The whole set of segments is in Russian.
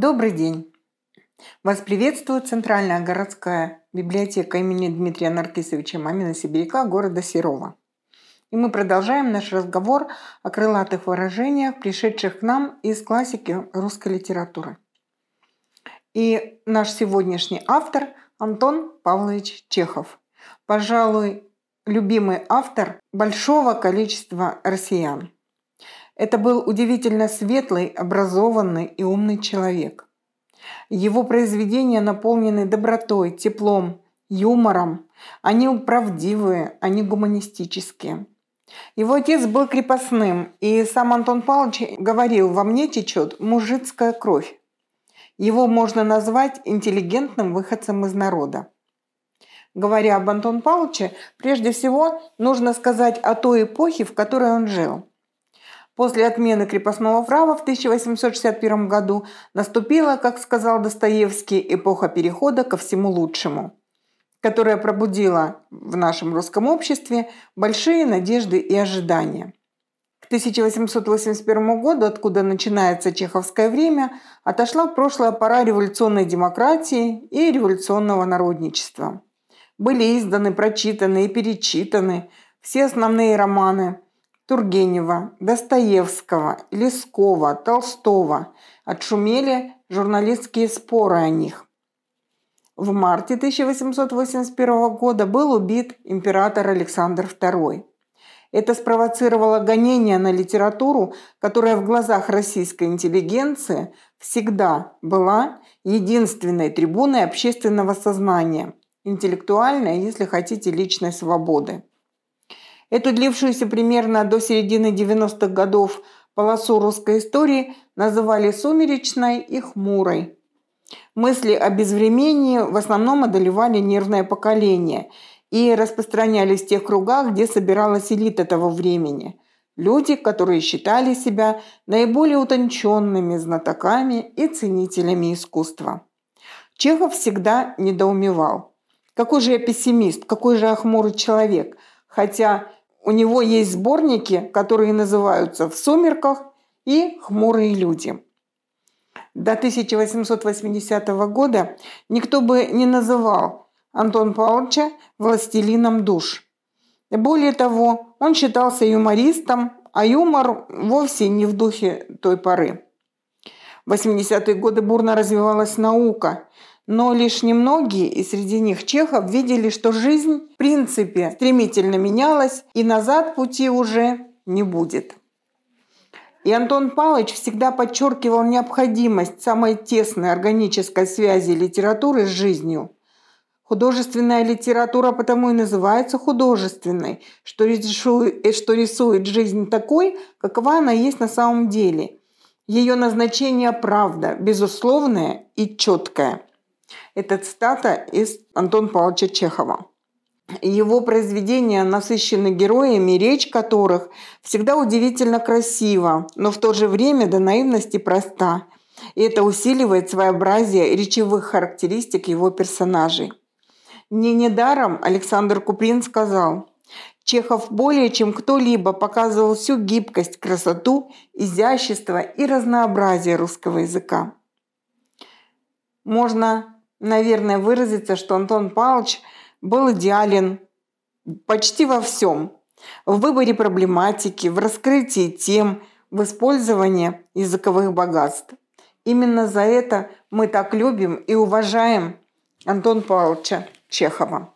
Добрый день! Вас приветствует Центральная городская библиотека имени Дмитрия Наркисовича Мамина-Сибиряка города Серова. И мы продолжаем наш разговор о крылатых выражениях, пришедших к нам из классики русской литературы. И наш сегодняшний автор Антон Павлович Чехов. Пожалуй, любимый автор большого количества россиян. Это был удивительно светлый, образованный и умный человек. Его произведения наполнены добротой, теплом, юмором. Они правдивые, они гуманистические. Его отец был крепостным, и сам Антон Павлович говорил, во мне течет мужицкая кровь. Его можно назвать интеллигентным выходцем из народа. Говоря об Антон Павловиче, прежде всего нужно сказать о той эпохе, в которой он жил – После отмены крепостного права в 1861 году наступила, как сказал Достоевский, эпоха перехода ко всему лучшему, которая пробудила в нашем русском обществе большие надежды и ожидания. К 1881 году, откуда начинается чеховское время, отошла в прошлое пора революционной демократии и революционного народничества. Были изданы, прочитаны и перечитаны все основные романы – Тургенева, Достоевского, Лескова, Толстого отшумели журналистские споры о них. В марте 1881 года был убит император Александр II. Это спровоцировало гонение на литературу, которая в глазах российской интеллигенции всегда была единственной трибуной общественного сознания, интеллектуальной, если хотите, личной свободы. Эту длившуюся примерно до середины 90-х годов полосу русской истории называли сумеречной и хмурой. Мысли о безвремении в основном одолевали нервное поколение и распространялись в тех кругах, где собиралась элита того времени. Люди, которые считали себя наиболее утонченными знатоками и ценителями искусства. Чехов всегда недоумевал. Какой же я пессимист, какой же я человек, хотя у него есть сборники, которые называются «В сумерках» и «Хмурые люди». До 1880 года никто бы не называл Антон Павловича властелином душ. Более того, он считался юмористом, а юмор вовсе не в духе той поры. В 80-е годы бурно развивалась наука, но лишь немногие, и среди них Чехов, видели, что жизнь в принципе стремительно менялась, и назад пути уже не будет. И Антон Павлович всегда подчеркивал необходимость самой тесной органической связи литературы с жизнью. Художественная литература потому и называется художественной, что рисует, что рисует жизнь такой, какова она есть на самом деле. Ее назначение – правда, безусловное и четкое – это цитата из Антона Павловича Чехова. Его произведения насыщены героями, речь которых всегда удивительно красива, но в то же время до наивности проста. И это усиливает своеобразие речевых характеристик его персонажей. Не недаром Александр Куприн сказал, Чехов более чем кто-либо показывал всю гибкость, красоту, изящество и разнообразие русского языка. Можно наверное, выразиться, что Антон Павлович был идеален почти во всем. В выборе проблематики, в раскрытии тем, в использовании языковых богатств. Именно за это мы так любим и уважаем Антон Павловича Чехова.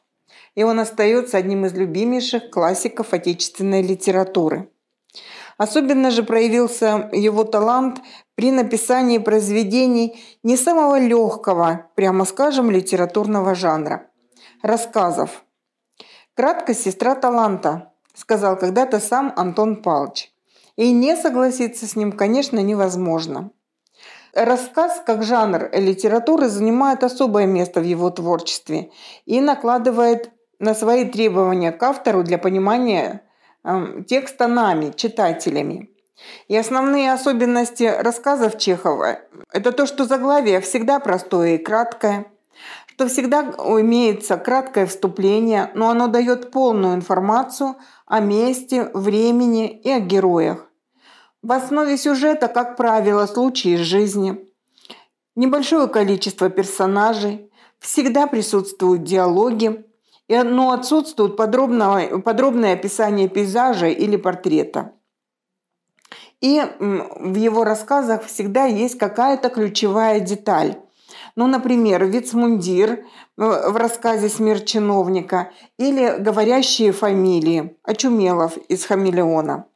И он остается одним из любимейших классиков отечественной литературы. Особенно же проявился его талант при написании произведений не самого легкого, прямо скажем, литературного жанра – рассказов. «Краткость – сестра таланта», – сказал когда-то сам Антон Павлович. И не согласиться с ним, конечно, невозможно. Рассказ как жанр литературы занимает особое место в его творчестве и накладывает на свои требования к автору для понимания текста нами, читателями – и основные особенности рассказов Чехова – это то, что заглавие всегда простое и краткое, что всегда имеется краткое вступление, но оно дает полную информацию о месте, времени и о героях. В основе сюжета, как правило, случаи из жизни. небольшое количество персонажей, всегда присутствуют диалоги, но отсутствует подробное, подробное описание пейзажа или портрета. И в его рассказах всегда есть какая-то ключевая деталь. Ну, например, вицмундир э, в рассказе «Смерть чиновника» или говорящие фамилии Очумелов из «Хамелеона».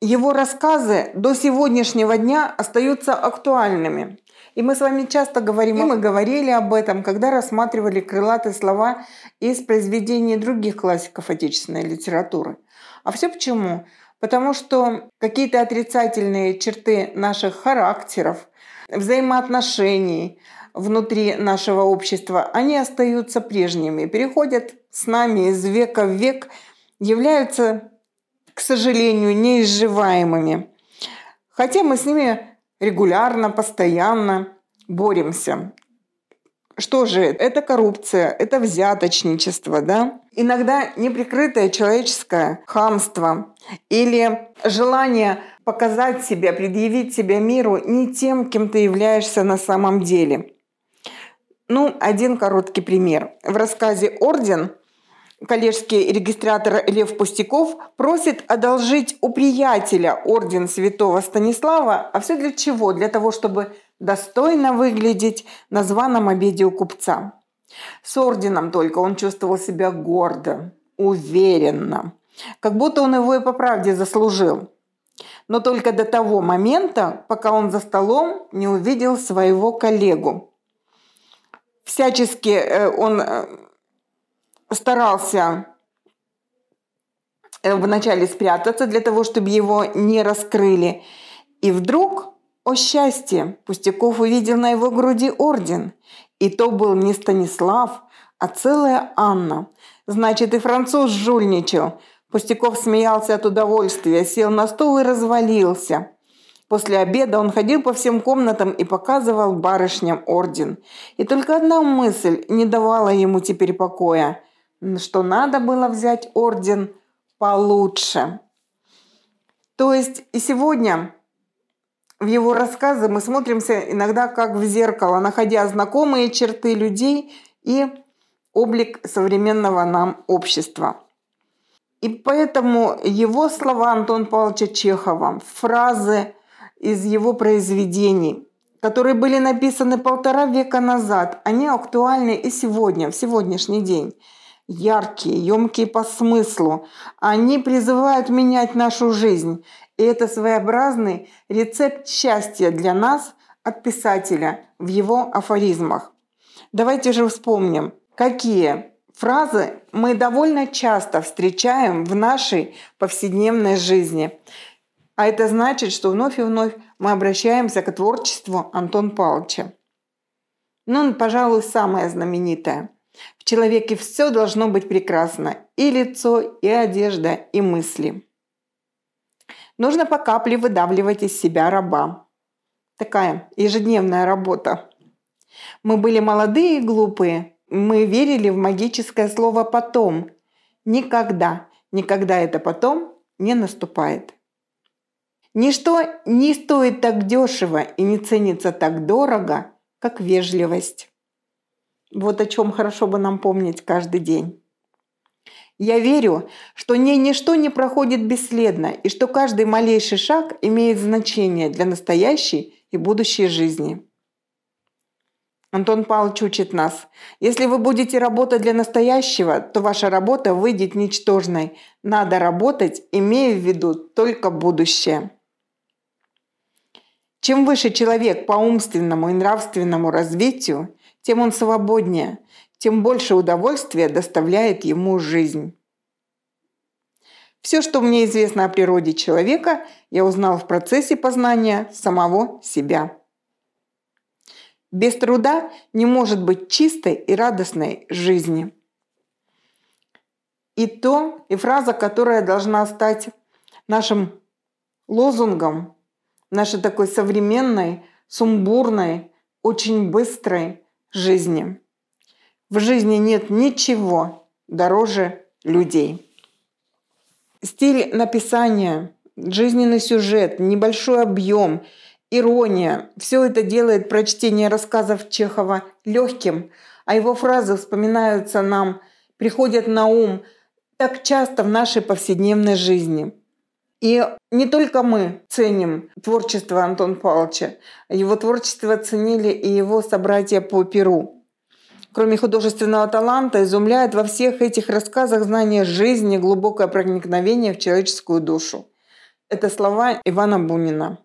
Его рассказы до сегодняшнего дня остаются актуальными. И мы с вами часто говорим, и мы говорили об этом, когда рассматривали крылатые слова из произведений других классиков отечественной литературы. А все почему? Потому что какие-то отрицательные черты наших характеров, взаимоотношений внутри нашего общества, они остаются прежними, переходят с нами из века в век, являются, к сожалению, неизживаемыми. Хотя мы с ними регулярно, постоянно боремся. Что же, это коррупция, это взяточничество, да? Иногда неприкрытое человеческое хамство или желание показать себя, предъявить себя миру не тем, кем ты являешься на самом деле. Ну, один короткий пример. В рассказе «Орден» коллежский регистратор Лев Пустяков просит одолжить у приятеля орден святого Станислава. А все для чего? Для того, чтобы достойно выглядеть на званом обеде у купца. С орденом только он чувствовал себя гордо, уверенно, как будто он его и по правде заслужил. Но только до того момента, пока он за столом не увидел своего коллегу. Всячески э, он э, старался э, вначале спрятаться для того, чтобы его не раскрыли. И вдруг, о счастье, Пустяков увидел на его груди орден. И то был не Станислав, а целая Анна. Значит, и француз жульничал. Пустяков смеялся от удовольствия, сел на стол и развалился. После обеда он ходил по всем комнатам и показывал барышням орден. И только одна мысль не давала ему теперь покоя – что надо было взять орден получше. То есть и сегодня в его рассказы мы смотримся иногда как в зеркало, находя знакомые черты людей и облик современного нам общества. И поэтому его слова Антон Павловича Чехова, фразы из его произведений, которые были написаны полтора века назад, они актуальны и сегодня, в сегодняшний день яркие, емкие по смыслу. Они призывают менять нашу жизнь. И это своеобразный рецепт счастья для нас от писателя в его афоризмах. Давайте же вспомним, какие фразы мы довольно часто встречаем в нашей повседневной жизни. А это значит, что вновь и вновь мы обращаемся к творчеству Антон Павловича. Ну, пожалуй, самое знаменитое – в человеке все должно быть прекрасно. И лицо, и одежда, и мысли. Нужно по капле выдавливать из себя раба. Такая ежедневная работа. Мы были молодые и глупые. Мы верили в магическое слово «потом». Никогда, никогда это «потом» не наступает. Ничто не стоит так дешево и не ценится так дорого, как вежливость. Вот о чем хорошо бы нам помнить каждый день. Я верю, что ни, ничто не проходит бесследно, и что каждый малейший шаг имеет значение для настоящей и будущей жизни. Антон Павлович учит нас, если вы будете работать для настоящего, то ваша работа выйдет ничтожной. Надо работать, имея в виду только будущее. Чем выше человек по умственному и нравственному развитию, тем он свободнее, тем больше удовольствия доставляет ему жизнь. Все, что мне известно о природе человека, я узнал в процессе познания самого себя. Без труда не может быть чистой и радостной жизни. И то, и фраза, которая должна стать нашим лозунгом, нашей такой современной, сумбурной, очень быстрой, жизни. В жизни нет ничего дороже людей. Стиль написания, жизненный сюжет, небольшой объем ирония. Все это делает прочтение рассказов Чехова легким, а его фразы вспоминаются нам, приходят на ум так часто в нашей повседневной жизни. И не только мы ценим творчество Антона Павловича, его творчество ценили и его собратья по Перу. Кроме художественного таланта, изумляет во всех этих рассказах знание жизни, глубокое проникновение в человеческую душу. Это слова Ивана Бунина.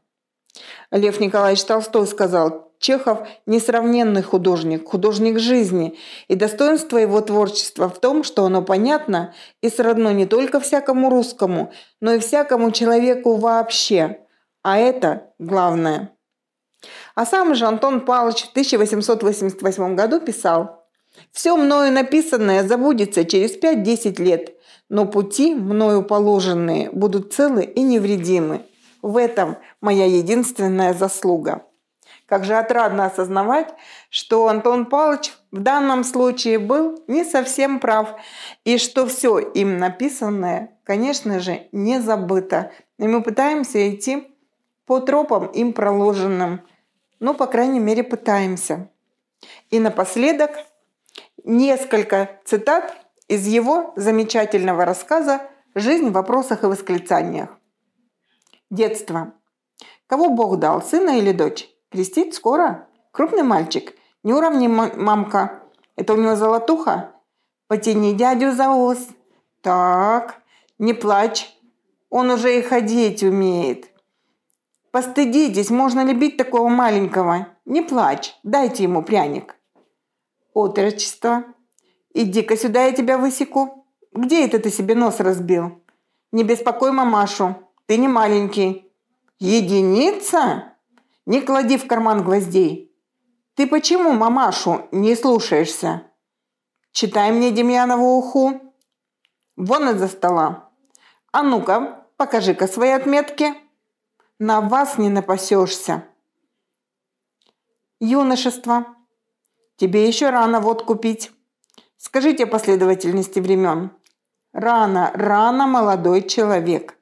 Лев Николаевич Толстой сказал, Чехов – несравненный художник, художник жизни, и достоинство его творчества в том, что оно понятно и сродно не только всякому русскому, но и всякому человеку вообще. А это главное. А сам же Антон Павлович в 1888 году писал «Все мною написанное забудется через 5-10 лет, но пути, мною положенные, будут целы и невредимы. В этом моя единственная заслуга». Как же отрадно осознавать, что Антон Павлович в данном случае был не совсем прав, и что все им написанное, конечно же, не забыто. И мы пытаемся идти по тропам им проложенным. Ну, по крайней мере, пытаемся. И напоследок несколько цитат из его замечательного рассказа «Жизнь в вопросах и восклицаниях». Детство. Кого Бог дал, сына или дочь? Крестить скоро? Крупный мальчик. Не уравни, мамка. Это у него золотуха? Потяни дядю за ус. Так, не плачь. Он уже и ходить умеет. Постыдитесь, можно ли бить такого маленького? Не плачь, дайте ему пряник. Отрочество. Иди-ка сюда, я тебя высеку. Где это ты себе нос разбил? Не беспокой мамашу, ты не маленький. Единица? Не клади в карман гвоздей. Ты почему мамашу не слушаешься? Читай мне Демьянову уху. Вон из-за стола. А ну-ка, покажи-ка свои отметки. На вас не напасешься. Юношество. Тебе еще рано водку пить. Скажите последовательности времен. Рано, рано, молодой человек.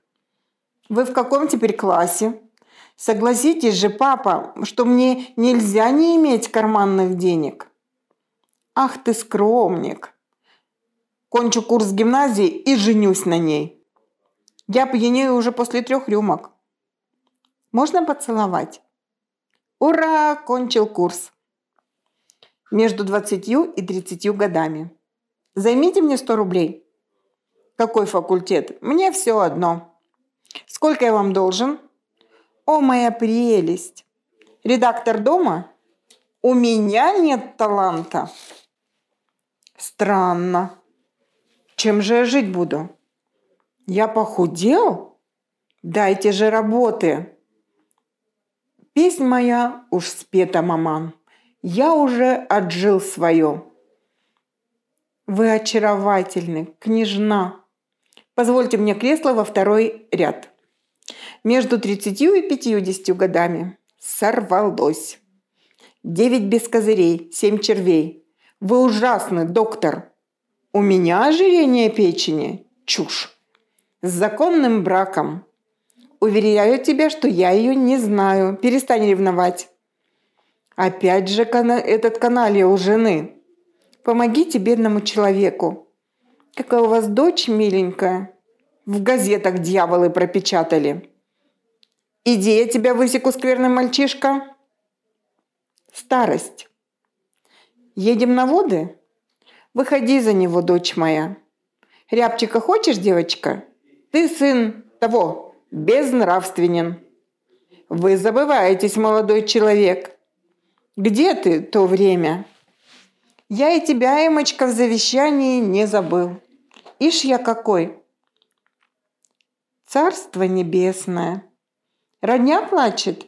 Вы в каком теперь классе? Согласитесь же, папа, что мне нельзя не иметь карманных денег. Ах ты скромник. Кончу курс гимназии и женюсь на ней. Я пьянею уже после трех рюмок. Можно поцеловать? Ура, кончил курс. Между 20 и 30 годами. Займите мне 100 рублей. Какой факультет? Мне все одно. Сколько я вам должен? О, моя прелесть! Редактор дома? У меня нет таланта. Странно. Чем же я жить буду? Я похудел? Дайте же работы. Песнь моя уж спета, маман. Я уже отжил свое. Вы очаровательны, княжна. Позвольте мне кресло во второй ряд между 30 и 50 годами. Сорвалось. Девять без козырей, семь червей. Вы ужасный, доктор. У меня ожирение печени. Чушь. С законным браком. Уверяю тебя, что я ее не знаю. Перестань ревновать. Опять же этот каналья у жены. Помогите бедному человеку. Какая у вас дочь миленькая. В газетах дьяволы пропечатали. Иди, я тебя высеку, скверный мальчишка. Старость. Едем на воды? Выходи за него, дочь моя. Рябчика хочешь, девочка? Ты сын того, безнравственен. Вы забываетесь, молодой человек. Где ты то время? Я и тебя, Эмочка, в завещании не забыл. Ишь я какой. Царство небесное. Родня плачет,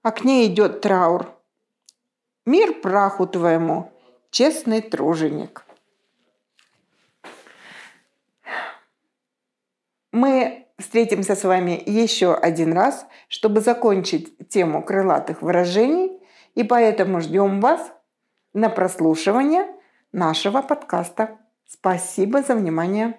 а к ней идет траур. Мир праху твоему, честный труженик. Мы встретимся с вами еще один раз, чтобы закончить тему крылатых выражений, и поэтому ждем вас на прослушивание нашего подкаста. Спасибо за внимание.